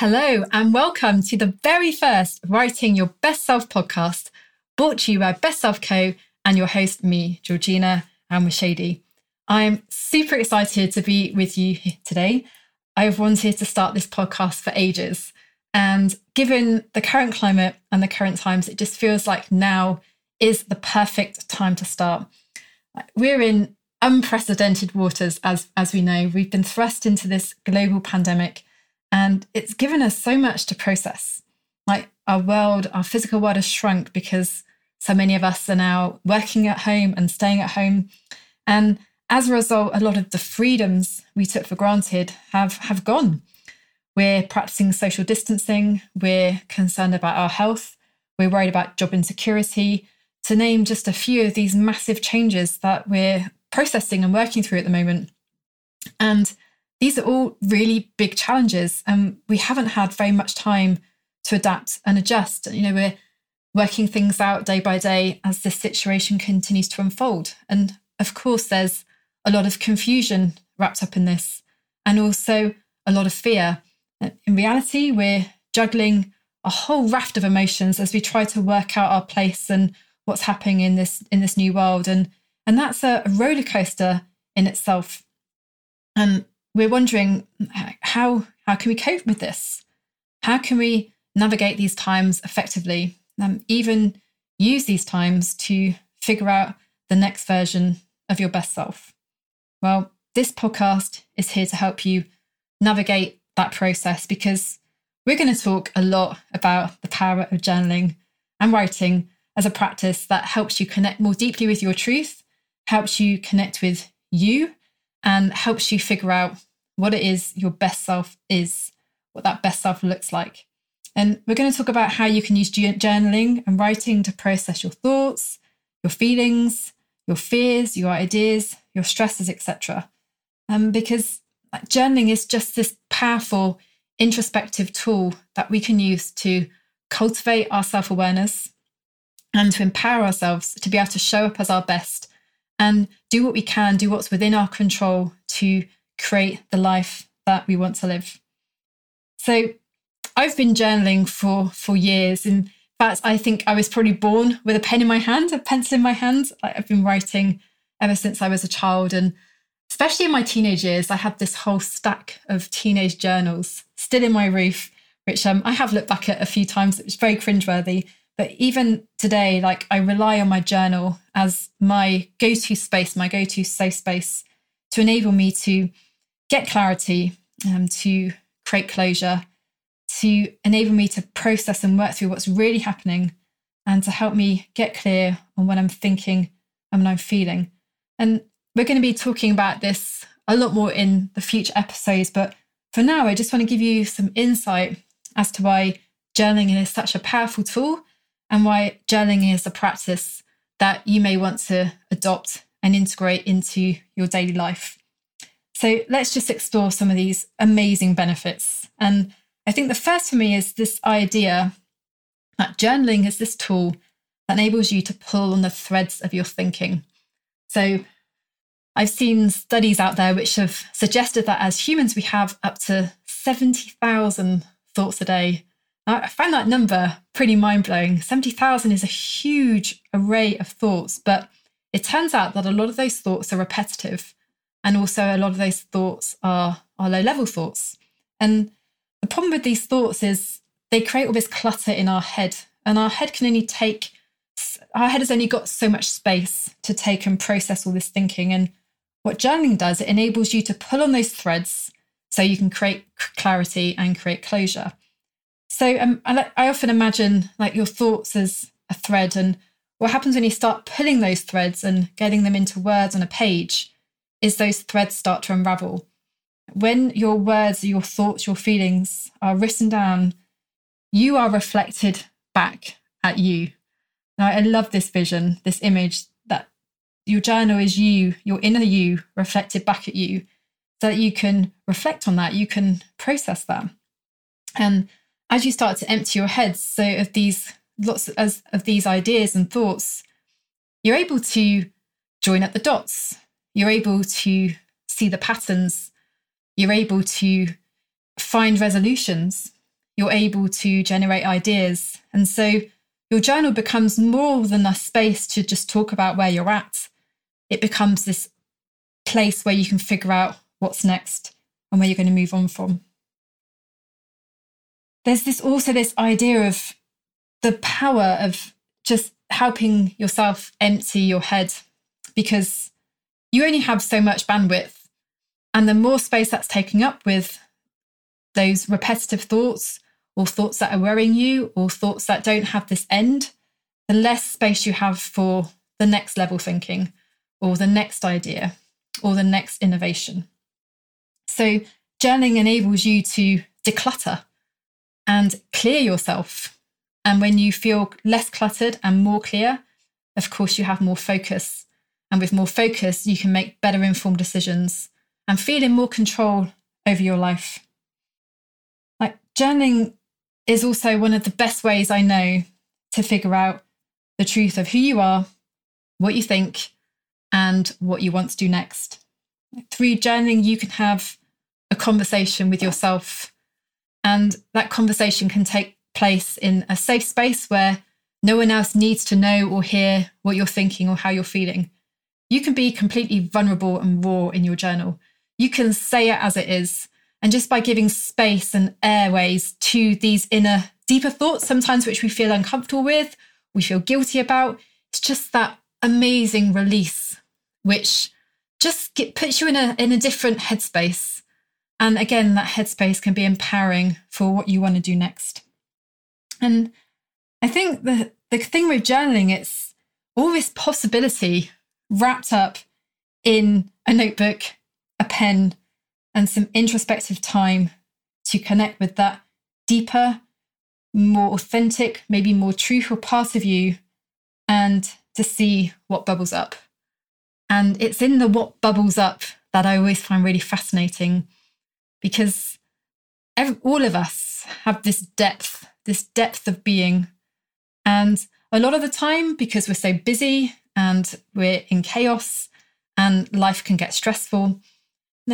Hello, and welcome to the very first Writing Your Best Self podcast, brought to you by Best Self Co. and your host, me, Georgina El Mashadi. I'm super excited to be with you today. I've wanted to start this podcast for ages. And given the current climate and the current times, it just feels like now is the perfect time to start. We're in unprecedented waters, as, as we know. We've been thrust into this global pandemic and it's given us so much to process. Like our world, our physical world has shrunk because so many of us are now working at home and staying at home. And as a result, a lot of the freedoms we took for granted have, have gone. We're practicing social distancing, we're concerned about our health, we're worried about job insecurity, to name just a few of these massive changes that we're processing and working through at the moment. And these are all really big challenges, and we haven't had very much time to adapt and adjust. You know, we're working things out day by day as this situation continues to unfold. And of course, there's a lot of confusion wrapped up in this, and also a lot of fear. In reality, we're juggling a whole raft of emotions as we try to work out our place and what's happening in this in this new world, and and that's a roller coaster in itself. And we're wondering how how can we cope with this? How can we navigate these times effectively? Um, even use these times to figure out the next version of your best self. Well, this podcast is here to help you navigate that process because we're going to talk a lot about the power of journaling and writing as a practice that helps you connect more deeply with your truth, helps you connect with you, and helps you figure out what it is your best self is, what that best self looks like. And we're going to talk about how you can use journaling and writing to process your thoughts, your feelings, your fears, your ideas, your stresses, etc. Um, because journaling is just this powerful introspective tool that we can use to cultivate our self awareness and to empower ourselves to be able to show up as our best and do what we can, do what's within our control to create the life that we want to live. So I've been journaling for for years. In fact, I think I was probably born with a pen in my hand, a pencil in my hand. I've been writing ever since I was a child. And especially in my teenage years, I had this whole stack of teenage journals still in my roof, which um, I have looked back at a few times. It was very cringeworthy. But even today, like I rely on my journal as my go to space, my go to safe space to enable me to get clarity, um, to create closure, to enable me to process and work through what's really happening, and to help me get clear on what I'm thinking and what I'm feeling. And we're going to be talking about this a lot more in the future episodes, but for now, I just want to give you some insight as to why journaling is such a powerful tool and why journaling is a practice that you may want to adopt and integrate into your daily life. So let's just explore some of these amazing benefits. And I think the first for me is this idea that journaling is this tool that enables you to pull on the threads of your thinking. So I've seen studies out there which have suggested that as humans, we have up to 70,000 thoughts a day. I find that number pretty mind blowing. 70,000 is a huge array of thoughts, but it turns out that a lot of those thoughts are repetitive. And also, a lot of those thoughts are, are low level thoughts. And the problem with these thoughts is they create all this clutter in our head, and our head can only take, our head has only got so much space to take and process all this thinking. And what journaling does, it enables you to pull on those threads so you can create clarity and create closure. So um, I, I often imagine like your thoughts as a thread, and what happens when you start pulling those threads and getting them into words on a page is those threads start to unravel. When your words, your thoughts, your feelings are written down, you are reflected back at you. Now, I love this vision, this image that your journal is you, your inner you reflected back at you, so that you can reflect on that, you can process that. And as you start to empty your head, so of these lots of, of these ideas and thoughts, you're able to join up the dots. You're able to see the patterns. You're able to find resolutions. You're able to generate ideas. And so your journal becomes more than a space to just talk about where you're at. It becomes this place where you can figure out what's next and where you're going to move on from. There's this also this idea of the power of just helping yourself empty your head because you only have so much bandwidth. And the more space that's taking up with those repetitive thoughts or thoughts that are worrying you or thoughts that don't have this end, the less space you have for the next level thinking or the next idea or the next innovation. So, journaling enables you to declutter and clear yourself. And when you feel less cluttered and more clear, of course, you have more focus. And with more focus, you can make better informed decisions and feel in more control over your life. Like journaling is also one of the best ways I know to figure out the truth of who you are, what you think, and what you want to do next. Through journaling, you can have a conversation with yourself and that conversation can take place in a safe space where no one else needs to know or hear what you're thinking or how you're feeling. You can be completely vulnerable and raw in your journal. You can say it as it is. And just by giving space and airways to these inner, deeper thoughts, sometimes which we feel uncomfortable with, we feel guilty about, it's just that amazing release, which just get, puts you in a, in a different headspace and again, that headspace can be empowering for what you want to do next. And I think the, the thing with journaling, it's all this possibility wrapped up in a notebook, a pen, and some introspective time to connect with that deeper, more authentic, maybe more truthful part of you, and to see what bubbles up. And it's in the what bubbles up that I always find really fascinating because every, all of us have this depth, this depth of being. And a lot of the time, because we're so busy and we're in chaos and life can get stressful,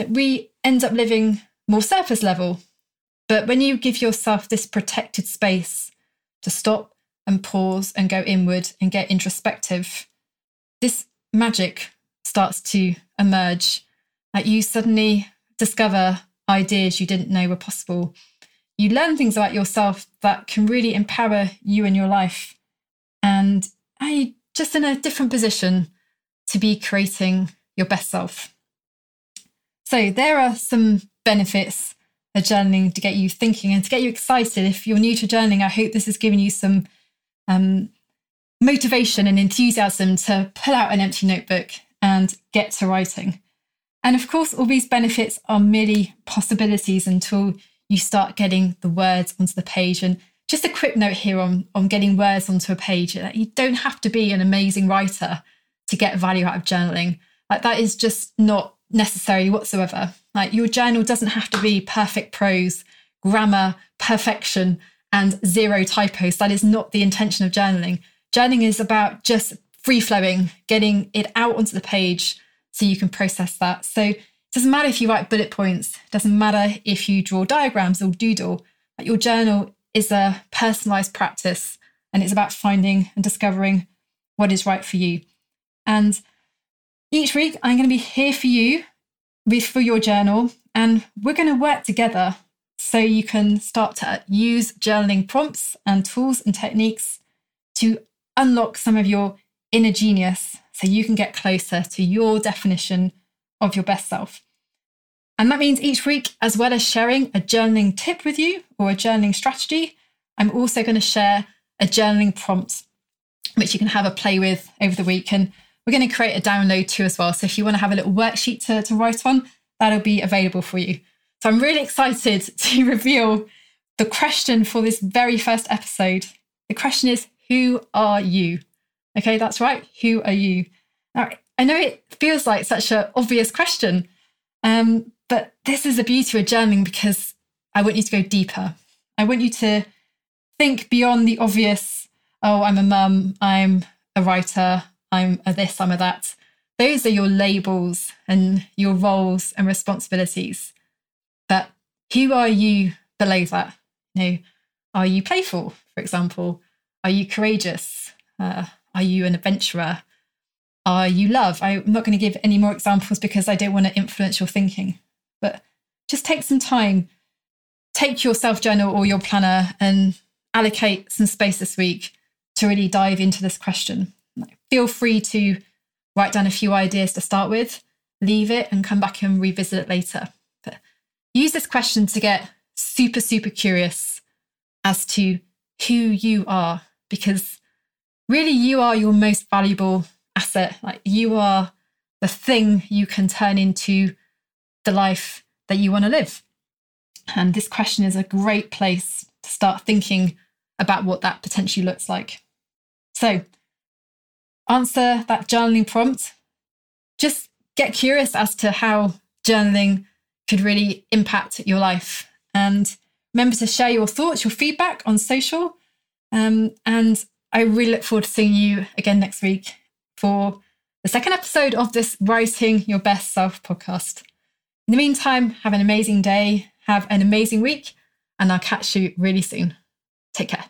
we end up living more surface level. But when you give yourself this protected space to stop and pause and go inward and get introspective, this magic starts to emerge. Like you suddenly discover ideas you didn't know were possible. You learn things about yourself that can really empower you in your life. And you just in a different position to be creating your best self? So, there are some benefits of journaling to get you thinking and to get you excited. If you're new to journaling, I hope this has given you some um, motivation and enthusiasm to pull out an empty notebook and get to writing. And of course, all these benefits are merely possibilities until you start getting the words onto the page. And just a quick note here on, on getting words onto a page that you don't have to be an amazing writer to get value out of journaling. Like that is just not necessary whatsoever. Like your journal doesn't have to be perfect prose, grammar, perfection, and zero typos. That is not the intention of journaling. Journaling is about just free flowing, getting it out onto the page so you can process that. So it doesn't matter if you write bullet points, it doesn't matter if you draw diagrams or doodle. Like your journal is a personalized practice and it's about finding and discovering what is right for you. And each week I'm going to be here for you with for your journal and we're going to work together so you can start to use journaling prompts and tools and techniques to unlock some of your inner genius so you can get closer to your definition of your best self. And that means each week, as well as sharing a journaling tip with you or a journaling strategy, I'm also going to share a journaling prompt, which you can have a play with over the week. And we're going to create a download too as well. So if you want to have a little worksheet to, to write on, that'll be available for you. So I'm really excited to reveal the question for this very first episode. The question is Who are you? Okay, that's right. Who are you? Now, I know it feels like such an obvious question, um, but this is the beauty of journaling because I want you to go deeper. I want you to think beyond the obvious. Oh, I'm a mum, I'm a writer, I'm a this, I'm a that. Those are your labels and your roles and responsibilities. But who are you below that? You know, are you playful, for example? Are you courageous? Uh, are you an adventurer? Are you love? I'm not going to give any more examples because I don't want to influence your thinking. But just take some time, take your self journal or your planner and allocate some space this week to really dive into this question. Feel free to write down a few ideas to start with, leave it and come back and revisit it later. But use this question to get super, super curious as to who you are, because really you are your most valuable asset. Like you are the thing you can turn into the life that you want to live. And this question is a great place to start thinking about what that potentially looks like. So, answer that journaling prompt. Just get curious as to how journaling could really impact your life. And remember to share your thoughts, your feedback on social. Um, and I really look forward to seeing you again next week for the second episode of this Writing Your Best Self podcast. In the meantime, have an amazing day, have an amazing week, and I'll catch you really soon. Take care.